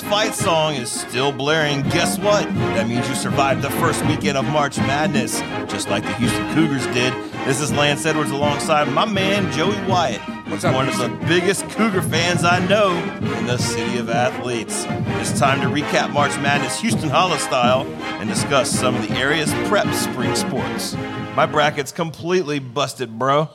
Fight song is still blaring. Guess what? That means you survived the first weekend of March Madness, just like the Houston Cougars did. This is Lance Edwards alongside my man Joey Wyatt, who's up, one of the biggest Cougar fans I know in the city of athletes. It's time to recap March Madness Houston Holla style and discuss some of the area's prep spring sports. My bracket's completely busted, bro.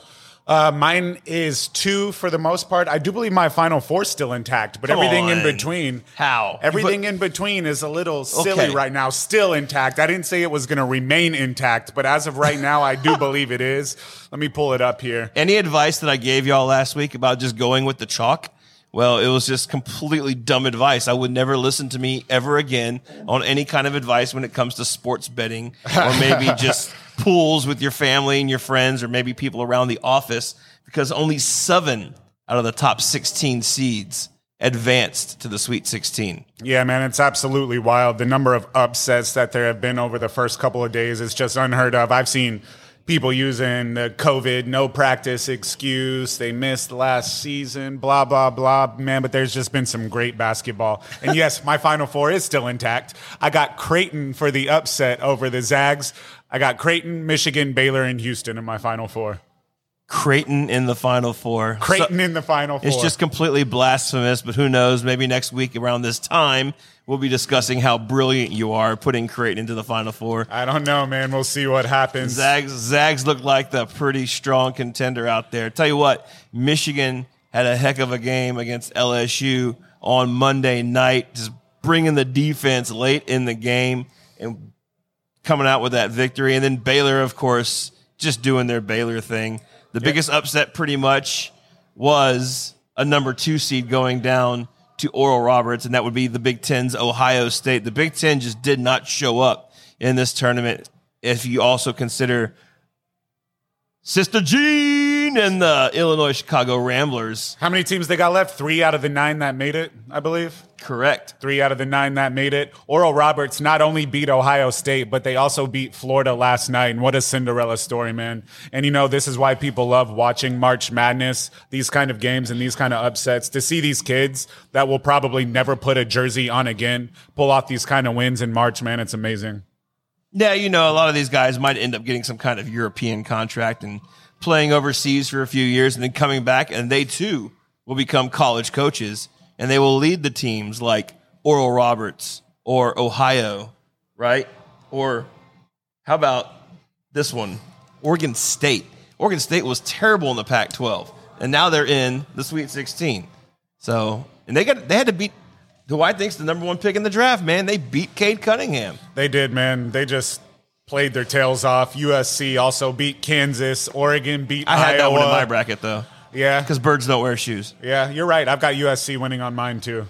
Uh, mine is two for the most part. I do believe my final four still intact, but Come everything in on. between. How? Everything in between is a little silly Okay. right now. Still intact. I didn't say it was going to remain intact, but as of right now, I do believe it is. Let me pull it up here. Any advice that I gave y'all last week about just going with the chalk? Well, it was just completely dumb advice. I would never listen to me ever again on any kind of advice when it comes to sports betting or maybe just pools with your family and your friends or maybe people around the office because only seven out of the top 16 seeds advanced to the Sweet 16. Yeah, man, it's absolutely wild. The number of upsets that there have been over the first couple of days is just unheard of. I've seen people using the COVID no practice excuse. They missed last season, blah, blah, blah. Man, but there's just been some great basketball. And yes, my Final Four is still intact. I got Creighton for the upset over the Zags. I got Creighton, Michigan, Baylor, and Houston in my Final Four. Creighton in the Final Four. Creighton in the Final Four. It's just completely blasphemous, but who knows? Maybe next week around this time, we'll be discussing how brilliant you are putting Creighton into the Final Four. I don't know, man. We'll see what happens. Zags, Zags look like the pretty strong contender out there. Tell you what, Michigan had a heck of a game against LSU on Monday night, just bringing the defense late in the game and coming out with that victory. And then Baylor, of course, just doing their Baylor thing. The biggest upset, pretty much, was a number two seed going down to Oral Roberts, and that would be the Big Ten's Ohio State. The Big Ten just did not show up in this tournament. If you also consider Sister Jean and the Illinois Chicago Ramblers, How many teams they got left? Three out of the nine that made it, I believe. correct. Three out of the nine that made it. Oral Roberts not only beat Ohio State, but they also beat Florida last night. And what a Cinderella story, man. And you know, this is why people love watching March Madness, these kind of games and these kind of upsets. To see these kids that will probably never put a jersey on again pull off these kind of wins in March, man, it's amazing. Yeah, you know, a lot of these guys might end up getting some kind of European contract and playing overseas for a few years and then coming back, and they too will become college coaches and they will lead the teams like Oral Roberts or Ohio, right? Or how about this one? Oregon State. Oregon State was terrible in the Pac 12, and now they're in the Sweet 16. So, and they got they had to beat who I think's the number one pick in the draft, man. They beat Cade Cunningham. They did, man. They just played their tails off. USC also beat Kansas. Oregon beat I had that one in my bracket though, Yeah. because birds don't wear shoes. Yeah, you're right. I've got USC winning on mine too.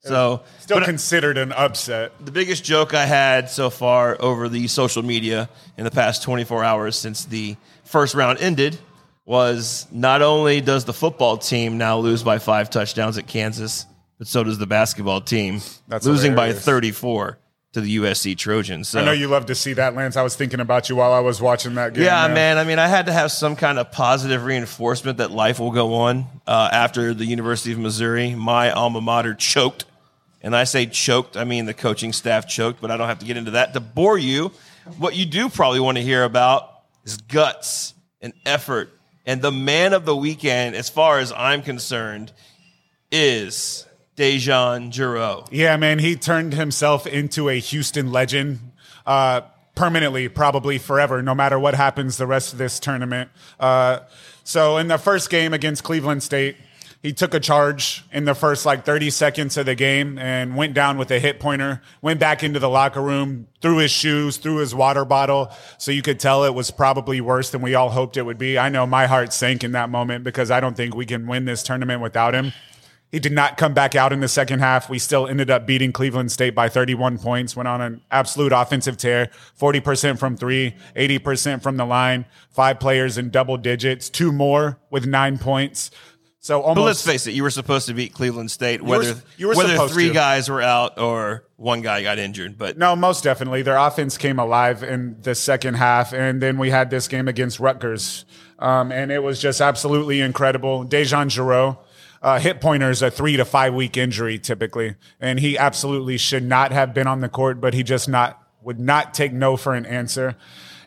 So Still but considered an upset. the biggest joke I had so far over the social media in the past 24 hours since the first round ended was not only does the football team now lose by five touchdowns at Kansas, but so does the basketball team, That's losing by 34 to the USC Trojans. So I know you love to see that, Lance. I was thinking about you while I was watching that game. Yeah, man. I mean, I had to have some kind of positive reinforcement that life will go on uh, after the University of Missouri, my alma mater, choked. And I say choked, I mean the coaching staff choked, but I don't have to get into that to bore you. What you do probably want to hear about is guts and effort. And the man of the weekend, as far as I'm concerned, is DeJon Jarreau. Yeah, man. He turned himself into a Houston legend. Uh, permanently, probably forever, no matter what happens the rest of this tournament. Uh, so in the first game against Cleveland State, he took a charge in the first like 30 seconds of the game and went down with a hip pointer, went back into the locker room, threw his shoes, threw his water bottle. So you could tell it was probably worse than we all hoped it would be. I know my heart sank in that moment because I don't think we can win this tournament without him. He did not come back out in the second half. We still ended up beating Cleveland State by 31 points, went on an absolute offensive tear 40% from three, 80% from the line, five players in double digits, two more with nine points. So almost, But let's face it, you were supposed to beat Cleveland State, were- whether you were whether supposed three to. guys were out or one guy got injured. But no, most definitely. Their offense came alive in the second half. And then we had this game against Rutgers. Um, and it was just absolutely incredible. DeJon Jarreau. Uh, hip pointer is a three to five week injury typically, and he absolutely should not have been on the court, but he just not would not take no for an answer.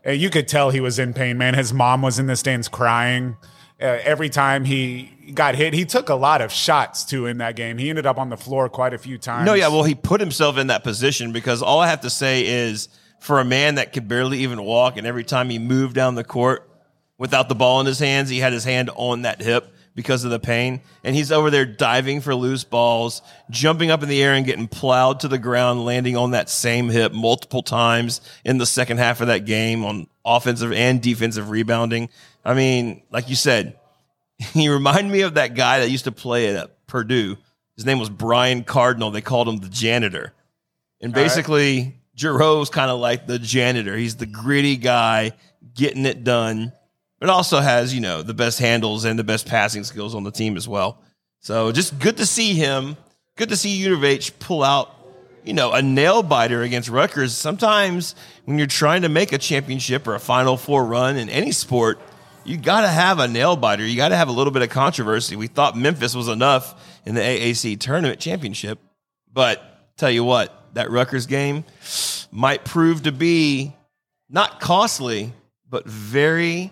And you could tell he was in pain, man. His mom was in the stands crying. Uh, every time he got hit, he took a lot of shots too in that game. He ended up on the floor quite a few times. No, yeah, well, he put himself in that position because all I have to say is for a man that could barely even walk, and every time he moved down the court without the ball in his hands, he had his hand on that hip because of the pain. And he's over there diving for loose balls, jumping up in the air and getting plowed to the ground, landing on that same hip multiple times in the second half of that game on offensive and defensive rebounding. I mean, like you said, he reminded me of that guy that used to play at Purdue. His name was Brian Cardinal. They called him the janitor. And basically, right. Jarreau's kind of like the janitor. He's the gritty guy getting it done but also has, you know, the best handles and the best passing skills on the team as well. So just good to see him. Good to see U of H pull out, you know, a nail biter against Rutgers. Sometimes when you're trying to make a championship or a Final Four run in any sport, you got to have a nail biter. You got to have a little bit of controversy. We thought Memphis was enough in the AAC tournament championship, but tell you what, that Rutgers game might prove to be not costly, but very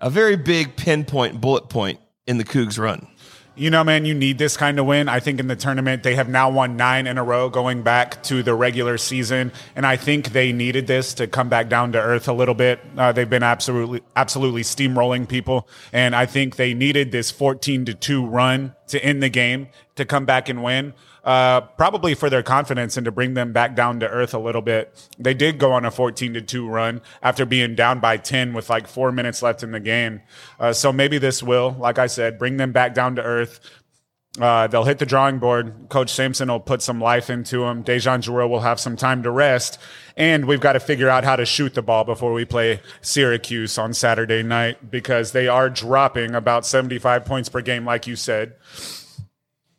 a very big pinpoint bullet point in the Cougs run. You know, man, you need this kind of win. I think in the tournament, they have now won nine in a row going back to the regular season. And I think they needed this to come back down to earth a little bit. Uh, they've been absolutely, absolutely steamrolling people. And I think they needed this 14 to 2 run to end the game to come back and win uh, probably for their confidence and to bring them back down to earth a little bit. They did go on a 14 to 2 run after being down by 10 with like four minutes left in the game. Uh, so maybe this will, like I said, bring them back down to earth. Uh, they'll hit the drawing board. Coach Sampson will put some life into them. DeJon Jarreau will have some time to rest. And we've got to figure out how to shoot the ball before we play Syracuse on Saturday night because they are dropping about 75 points per game, like you said.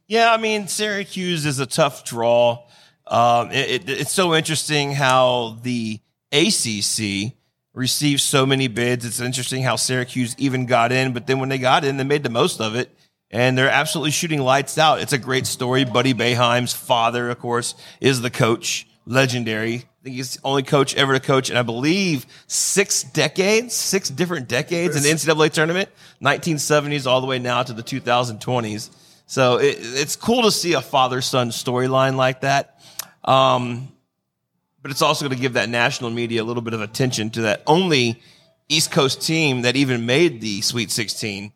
Yeah, I mean, Syracuse is a tough draw. Um, it, it, it's so interesting how the ACC received so many bids. It's interesting how Syracuse even got in, but then when they got in, they made the most of it. And they're absolutely shooting lights out. It's a great story. Buddy Boeheim's father, of course, is the coach, legendary. I think he's the only coach ever to coach, and I believe six decades, six different decades in the NCAA tournament, 1970s all the way now to the 2020s. So it, it's cool to see a father son storyline like that. Um, but it's also going to give that national media a little bit of attention to that only East Coast team that even made the Sweet 16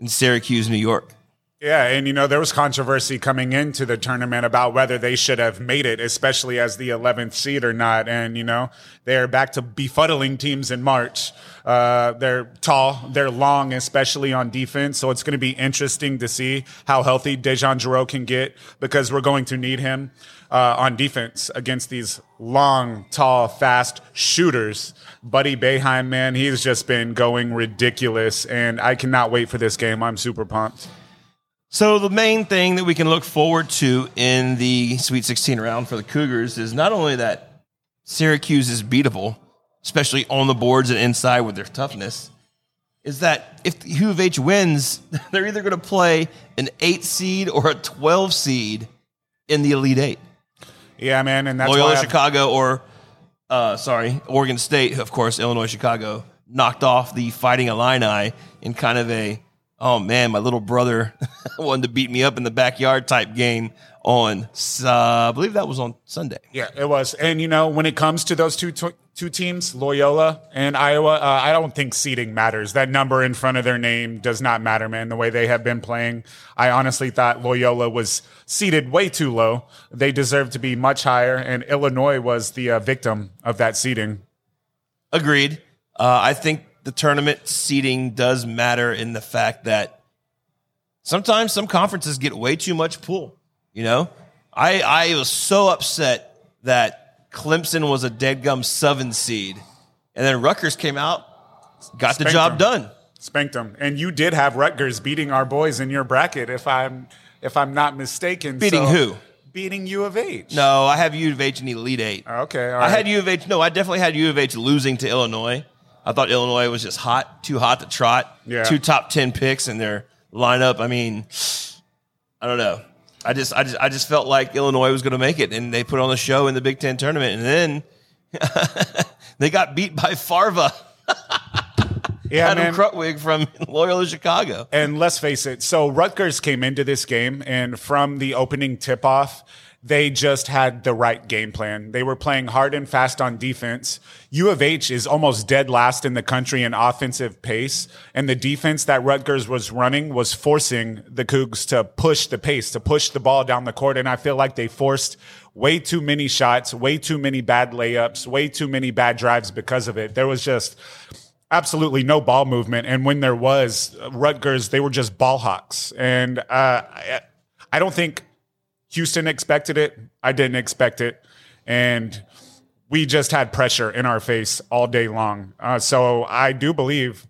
in Syracuse, New York. Yeah, and you know, there was controversy coming into the tournament about whether they should have made it, especially as the 11th seed or not. And, you know, they're back to befuddling teams in March. Uh, they're tall, they're long, especially on defense. So it's going to be interesting to see how healthy DeJon Jarreau can get because we're going to need him uh, on defense against these long, tall, fast shooters. Buddy Boeheim, man, he's just been going ridiculous. And I cannot wait for this game. I'm super pumped. So the main thing that we can look forward to in the Sweet 16 round for the Cougars is not only that Syracuse is beatable, especially on the boards and inside with their toughness, is that if the U of H wins, they're either going to play an eight seed or a 12 seed in the Elite Eight. Yeah, man, and that's Loyola Chicago or uh, sorry, Oregon State, of course, Illinois Chicago knocked off the Fighting Illini in kind of a oh man, my little brother wanted to beat me up in the backyard type game on, uh, I believe that was on Sunday. Yeah, it was. And you know, when it comes to those two two teams, Loyola and Iowa, uh, I don't think seeding matters. That number in front of their name does not matter, man. The way they have been playing, I honestly thought Loyola was seeded way too low. They deserve to be much higher, and Illinois was the uh, victim of that seeding. Agreed. Uh, I think the tournament seating does matter in the fact that sometimes some conferences get way too much pull. You know, I I was so upset that Clemson was a dead gum seven seed, and then Rutgers came out, got Spanked the job them. done. Spanked them, and you did have Rutgers beating our boys in your bracket, if I'm if I'm not mistaken. Beating so, who? Beating U of H. No, I have U of H in Elite Eight. Okay, I had U of H. No, I definitely had U of H losing to Illinois. I thought Illinois was just hot, too hot to trot. Yeah. Two top 10 picks in their lineup. I mean, I don't know. I just, I just, I just felt like Illinois was going to make it, and they put on the show in the Big Ten tournament, and then they got beat by Farva. Yeah, Adam man. Krutwig from Loyola Chicago. And let's face it. So Rutgers came into this game, and from the opening tip off, they just had the right game plan. They were playing hard and fast on defense. U of H is almost dead last in the country in offensive pace, and the defense that Rutgers was running was forcing the Cougs to push the pace, to push the ball down the court. And I feel like they forced way too many shots, way too many bad layups, way too many bad drives because of it. There was just absolutely no ball movement. And when there was Rutgers, they were just ball hawks. And uh, I, I don't think Houston expected it. I didn't expect it. And we just had pressure in our face all day long. Uh, so I do believe,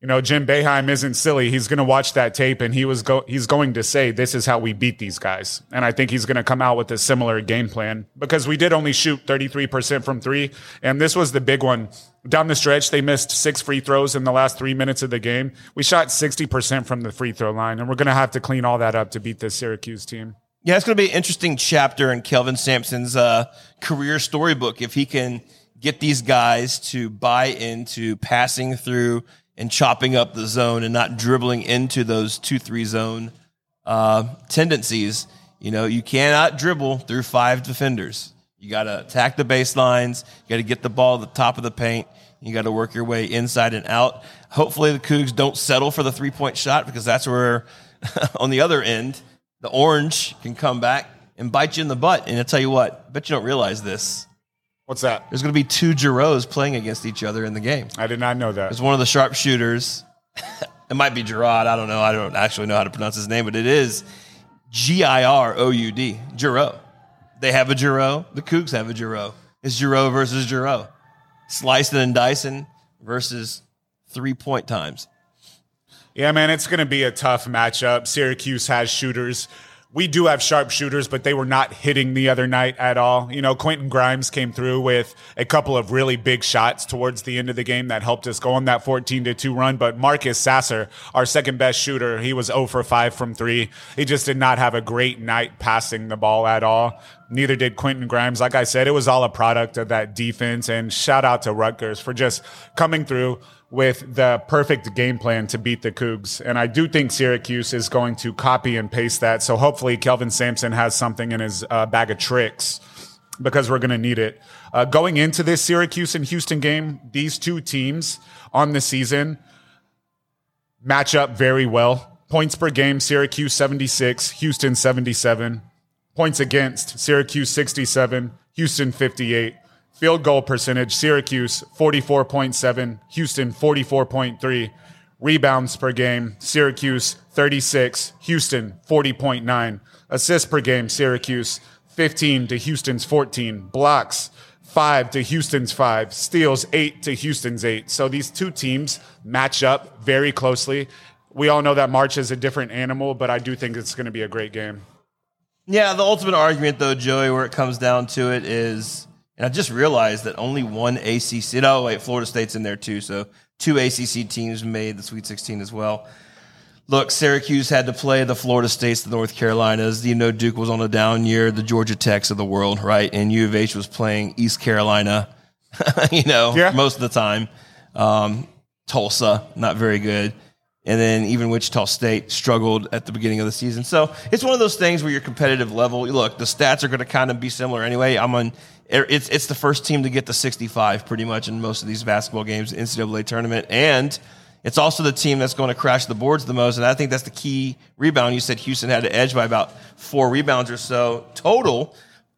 you know, Jim Boeheim isn't silly. He's going to watch that tape and he was go- he's going to say, this is how we beat these guys. And I think he's going to come out with a similar game plan because we did only shoot 33% from three. And this was the big one. Down the stretch, they missed six free throws in the last three minutes of the game. We shot 60% from the free throw line, and we're going to have to clean all that up to beat this Syracuse team. Yeah, it's going to be an interesting chapter in Kelvin Sampson's uh, career storybook if he can get these guys to buy into passing through and chopping up the zone and not dribbling into those two three zone uh, tendencies. You know, you cannot dribble through five defenders. You got to attack the baselines. You got to get the ball at the top of the paint. You got to work your way inside and out. Hopefully, the Cougs don't settle for the three point shot because that's where, on the other end, the orange can come back and bite you in the butt. And I tell you what, I bet you don't realize this. What's that? There's going to be two Giroux playing against each other in the game. I did not know that. It's one of the sharpshooters. it might be Gerard. I don't know. I don't actually know how to pronounce his name, but it is G I R O U D. Giroux. They have a Giroux. The Cougs have a Giroux. It's Giroux versus Giroux. Slicing and dicing versus three point times. Yeah, man, it's going to be a tough matchup. Syracuse has shooters. We do have sharp shooters, but they were not hitting the other night at all. You know, Quentin Grimes came through with a couple of really big shots towards the end of the game that helped us go on that 14 to 2 run. But Marcus Sasser, our second best shooter, he was 0 for 5 from 3. He just did not have a great night passing the ball at all. Neither did Quentin Grimes. Like I said, it was all a product of that defense. And shout out to Rutgers for just coming through with the perfect game plan to beat the Cougs. And I do think Syracuse is going to copy and paste that. So hopefully Kelvin Sampson has something in his uh, bag of tricks because we're going to need it. Uh, going into this Syracuse and Houston game, these two teams on the season match up very well. Points per game, Syracuse 76, Houston 77. Points against, Syracuse 67, Houston 58. Field goal percentage, Syracuse 44.7, Houston 44.3. Rebounds per game, Syracuse 36, Houston 40.9. Assists per game, Syracuse 15 to Houston's 14. Blocks 5 to Houston's 5. Steals 8 to Houston's 8. So these two teams match up very closely. We all know that March is a different animal, but I do think it's going to be a great game. Yeah, the ultimate argument, though, Joey, where it comes down to it is, and I just realized that only one ACC. No, wait, Florida State's in there too. So two ACC teams made the Sweet 16 as well. Look, Syracuse had to play the Florida States, the North Carolinas. You know, Duke was on a down year, the Georgia Techs of the world, right? And U of H was playing East Carolina, you know, Yeah. most of the time. Um, Tulsa, not very good. And then even Wichita State struggled at the beginning of the season. So it's one of those things where your competitive level, look, the stats are going to kind of be similar anyway. I'm on, er, it's, it's the first team to get to 65 pretty much in most of these basketball games, NCAA tournament. And it's also the team that's going to crash the boards the most. And I think that's the key rebound. You said Houston had to edge by about four rebounds or so total.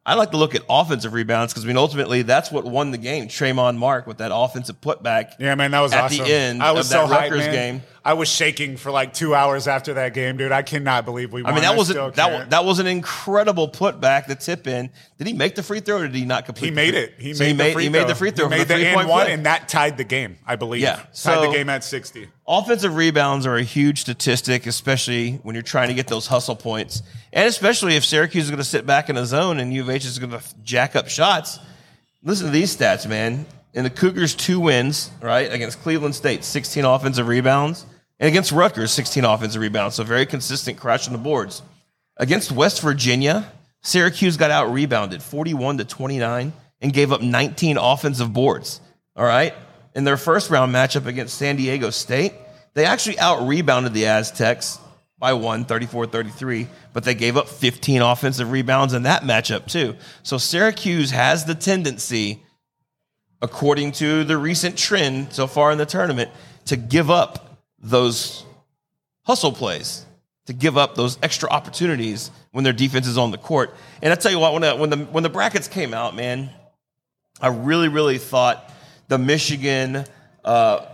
I like to look at offensive rebounds because I mean, ultimately, that's what won the game. Tramon Mark with that offensive putback. Yeah, man, that was at awesome. the end I was of that so Rutgers man. game. I was shaking for like two hours after that game, dude. I cannot believe we won. I mean, that was a, that, that was an incredible putback. The tip in. Did he make the free throw or did he not complete? He made it. He So made, he the made free he throw. made the free throw. He made the the and one, play. and that tied the game. I believe. Yeah, tied so- the game at sixty. Offensive rebounds are a huge statistic, especially when you're trying to get those hustle points, and especially if Syracuse is going to sit back in a zone and U of H is going to jack up shots. Listen to these stats, man. In the Cougars' two wins, right against Cleveland State, 16 offensive rebounds, and against Rutgers, 16 offensive rebounds. So very consistent crushing the boards. Against West Virginia, Syracuse got out rebounded 41 to 29 and gave up 19 offensive boards. All right. In their first round matchup against San Diego State, they actually out rebounded the Aztecs by one, 34 33, but they gave up 15 offensive rebounds in that matchup, too. So Syracuse has the tendency, according to the recent trend so far in the tournament, to give up those hustle plays, to give up those extra opportunities when their defense is on the court. And I tell you what, when the, when the, when the brackets came out, man, I really, really thought the Michigan, uh,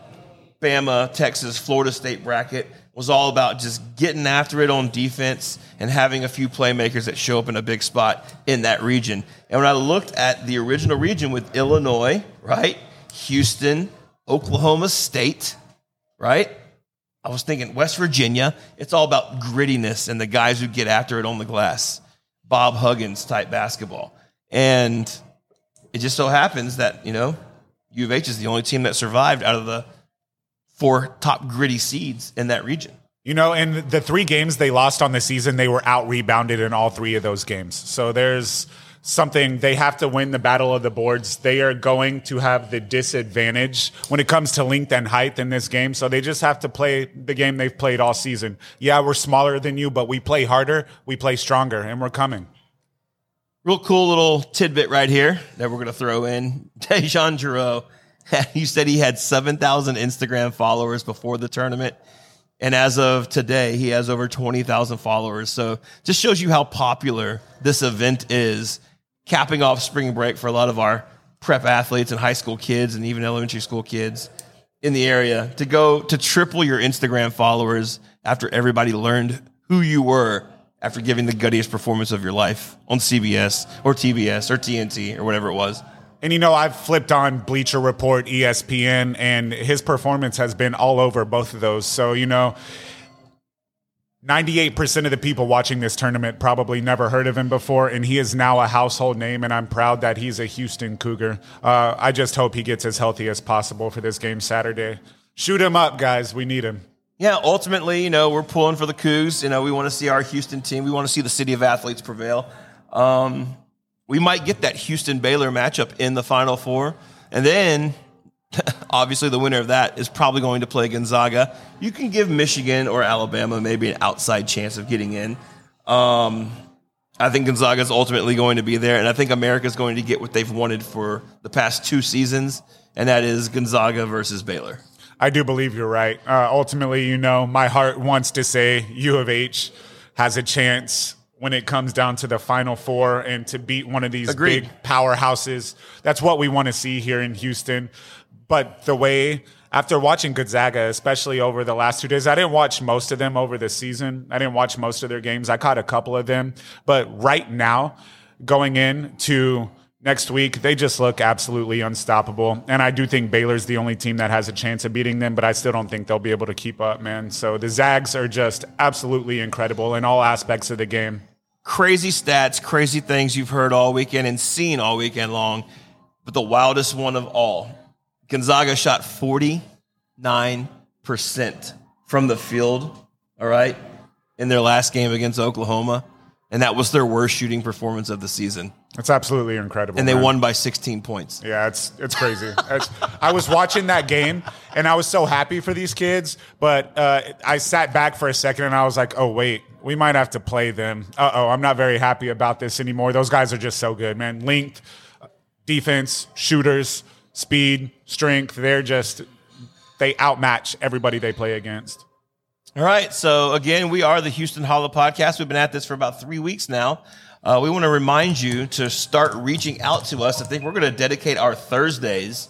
Bama, Texas, Florida State bracket was all about just getting after it on defense and having a few playmakers that show up in a big spot in that region. And when I looked at the original region with Illinois, right? Houston, Oklahoma State, right? I was thinking West Virginia, it's all about grittiness and the guys who get after it on the glass. Bob Huggins type basketball. And it just so happens that, you know, U of H is the only team that survived out of the four top gritty seeds in that region. You know, in the three games they lost on the season, they were out rebounded in all three of those games. So there's something they have to win the battle of the boards. They are going to have the disadvantage when it comes to length and height in this game. So they just have to play the game they've played all season. Yeah, we're smaller than you, but we play harder, we play stronger, and we're coming. Real cool little tidbit right here that we're going to throw in. DeJon Jarreau you said he had 7,000 Instagram followers before the tournament. And as of today, he has over 20,000 followers. So just shows you how popular this event is, capping off spring break for a lot of our prep athletes and high school kids and even elementary school kids in the area to go to triple your Instagram followers after everybody learned who you were after giving the guttiest performance of your life on CBS or TBS or TNT or whatever it was. And you know, I've flipped on Bleacher Report, ESPN, and his performance has been all over both of those. So, you know, 98% of the people watching this tournament probably never heard of him before, and he is now a household name, and I'm proud that he's a Houston Cougar. Uh, I just hope he gets as healthy as possible for this game Saturday. Shoot him up, guys. We need him. Yeah, ultimately, you know, we're pulling for the Cougs. You know, we want to see our Houston team. We want to see the city of athletes prevail. Um, we might get that Houston Baylor matchup in the Final Four. And then, obviously, the winner of that is probably going to play Gonzaga. You can give Michigan or Alabama maybe an outside chance of getting in. Um, I think Gonzaga is ultimately going to be there, and I think America is going to get what they've wanted for the past two seasons, and that is Gonzaga versus Baylor. I do believe you're right. Uh, ultimately, you know, my heart wants to say U of H has a chance when it comes down to the final four and to beat one of these Agreed. big powerhouses. That's what we want to see here in Houston. But the way after watching Gonzaga, especially over the last two days, I didn't watch most of them over the season. I didn't watch most of their games. I caught a couple of them. But right now, going in to next week, they just look absolutely unstoppable. And I do think Baylor's the only team that has a chance of beating them, but I still don't think they'll be able to keep up, man. So the Zags are just absolutely incredible in all aspects of the game crazy stats, crazy things you've heard all weekend and seen all weekend long. But the wildest one of all Gonzaga shot 49% from the field, all right, in their last game against Oklahoma. And that was their worst shooting performance of the season. It's absolutely incredible. And they man. won by 16 points. Yeah, it's it's crazy. it's, I was watching that game and I was so happy for these kids, but uh, I sat back for a second and I was like, oh wait, we might have to play them. Uh oh, I'm not very happy about this anymore. Those guys are just so good, man. Length, defense, shooters, speed, strength. They're just, they outmatch everybody they play against. All right. So, again, we are the Houston Holla Podcast. We've been at this for about three weeks now. Uh, we want to remind you to start reaching out to us. I think we're going to dedicate our Thursdays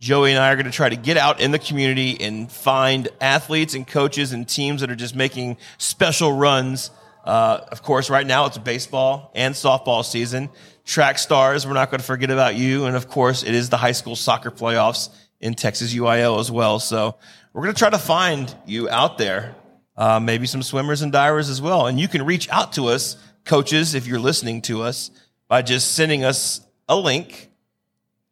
Joey and I are going to try to get out in the community and find athletes and coaches and teams that are just making special runs. Uh, of course, right now it's baseball and softball season. Track stars, we're not going to forget about you. And of course, it is the high school soccer playoffs in Texas UIL as well. So we're going to try to find you out there, uh, maybe some swimmers and divers as well. And you can reach out to us, coaches, if you're listening to us, by just sending us a link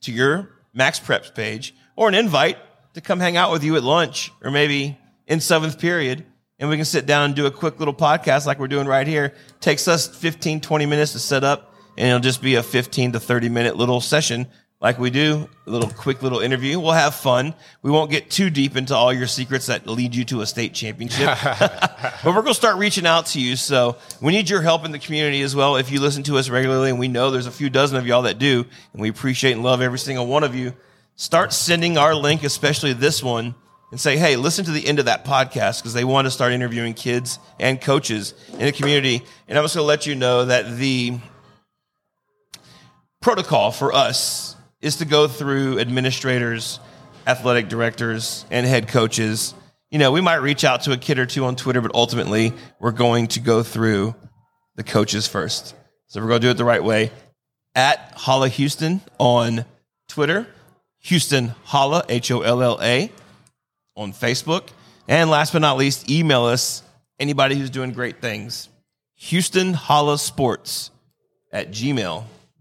to your MaxPreps page or an invite to come hang out with you at lunch or maybe in seventh period and we can sit down and do a quick little podcast like we're doing right here. Takes us 15, 20 minutes to set up, and it'll just be a 15 to 30 minute little session like we do, a little quick little interview. We'll have fun. We won't get too deep into all your secrets that lead you to a state championship. but we're going to start reaching out to you. So we need your help in the community as well. If you listen to us regularly, and we know there's a few dozen of y'all that do, and we appreciate and love every single one of you, start sending our link, especially this one, and say, hey, listen to the end of that podcast because they want to start interviewing kids and coaches in the community. And I'm just going to let you know that the protocol for us is to go through administrators, athletic directors, and head coaches. You know, we might reach out to a kid or two on Twitter, but ultimately we're going to go through the coaches first. So we're going to do it the right way. At Holla Houston on Twitter, Houston Holla, H O L L A, on Facebook. And last but not least, email us anybody who's doing great things. Houston Holla Sports at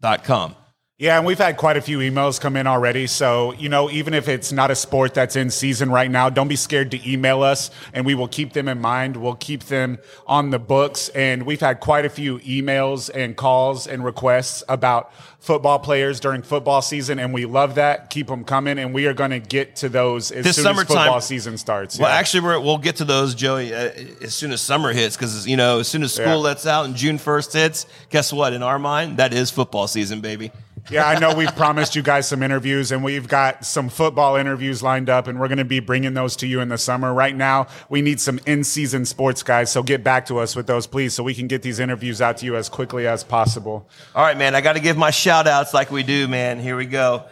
gmail.com. Yeah, and we've had quite a few emails come in already. So, you know, even if it's not a sport that's in season right now, don't be scared to email us and we will keep them in mind. We'll keep them on the books. And we've had quite a few emails and calls and requests about football players during football season. And we love that. Keep them coming. And we are going to get to those as This soon as summertime- football season starts. Well, Yeah. actually, we're, we'll get to those, Joey, uh, as soon as summer hits, because you know, as soon as school Yeah. lets out and June first hits, guess what? In our mind, that is football season, baby. Yeah, I know we've promised you guys some interviews, and we've got some football interviews lined up, and we're going to be bringing those to you in the summer. Right now, we need some in-season sports guys, so get back to us with those, please, so we can get these interviews out to you as quickly as possible. All right, man. I got to give my shout outs like we do, man. Here we go.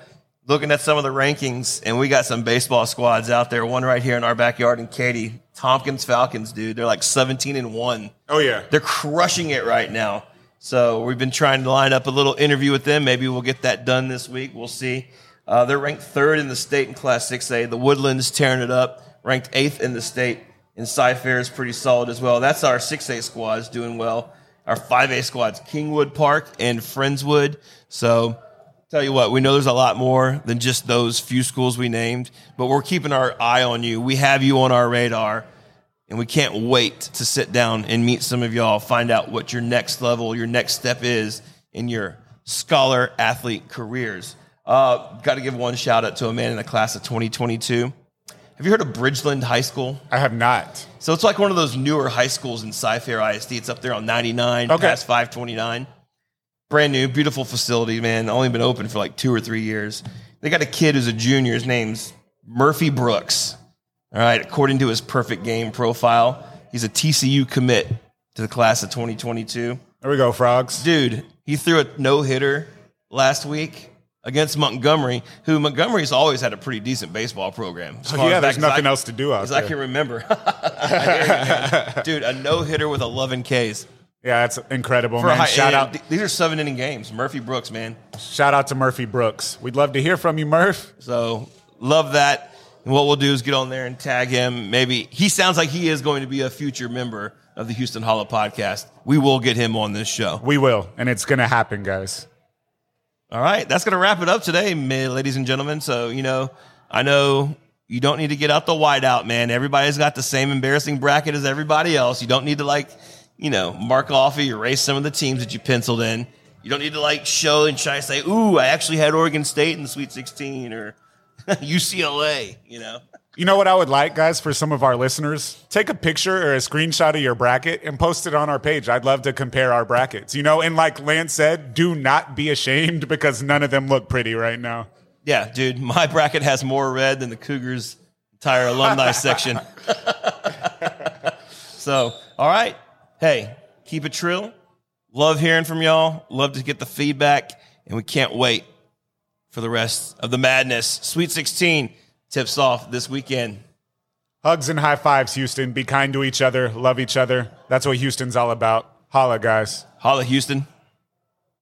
Looking at some of the rankings, and we got some baseball squads out there. One right here in our backyard in Katy, Tompkins Falcons, dude. They're like 17 and 1. Oh yeah, They're crushing it right now. So we've been trying to line up a little interview with them. Maybe we'll get that done this week. We'll see. Uh, they're ranked third in the state in Class 6A. The Woodlands tearing it up, ranked eighth in the state. And Cy-Fair is pretty solid as well. That's our 6A squads doing well. Our 5A squads, Kingwood Park and Friendswood. So tell you what, we know there's a lot more than just those few schools we named, but we're keeping our eye on you. We have you on our radar. And we can't wait to sit down and meet some of y'all, find out what your next level, your next step is in your scholar athlete careers. Uh, Got to give one shout out to a man in the class of 2022. Have you heard of Bridgeland High School? I have not. So it's like one of those newer high schools in Cy-Fair ISD. It's up there on 99, Okay. past 529. Brand new, beautiful facility, man. Only been open for like two or three years. They got a kid who's a junior. His name's Murphy Brooks. All right, according to his perfect game profile, he's a TCU commit to the class of 2022. There we go, frogs. Dude, he threw a no hitter last week against Montgomery, who Montgomery's always had a pretty decent baseball program. Oh, yeah, there's nothing I- else to do out as I can remember. I you. Dude, a no hitter with 11 Ks. Yeah, that's incredible, For man. high, shout out, These are seven inning games. Murphy Brooks, man. shout out to Murphy Brooks. We'd love to hear from you, Murph. So love that. And what we'll do is get on there and tag him. Maybe he sounds like he is going to be a future member of the Houston Holla podcast. We will get him on this show. We will, and it's gonna happen, guys. All right, that's going to wrap it up today, ladies and gentlemen. So, you know, I know you don't need to get out the whiteout, man. Everybody's got the same embarrassing bracket as everybody else. You don't need to, like, you know, mark off or erase some of the teams that you penciled in. You don't need to, like, show and try to say, ooh, I actually had Oregon State in the Sweet 16 or UCLA, you know? You know what I would like, guys, for some of our listeners? Take a picture or a screenshot of your bracket and post it on our page. I'd love to compare our brackets. You know, and like Lance said, do not be ashamed because none of them look pretty right now. Yeah, dude, my bracket has more red than the Cougars' entire alumni section. so, all right. Hey, keep it trill. Love hearing from y'all. Love to get the feedback. And we can't wait for the rest of the madness. Sweet 16 tips off this weekend. Hugs and high fives, Houston. Be kind to each other, love each other. That's what Houston's all about. Holla, guys. Holla, Houston.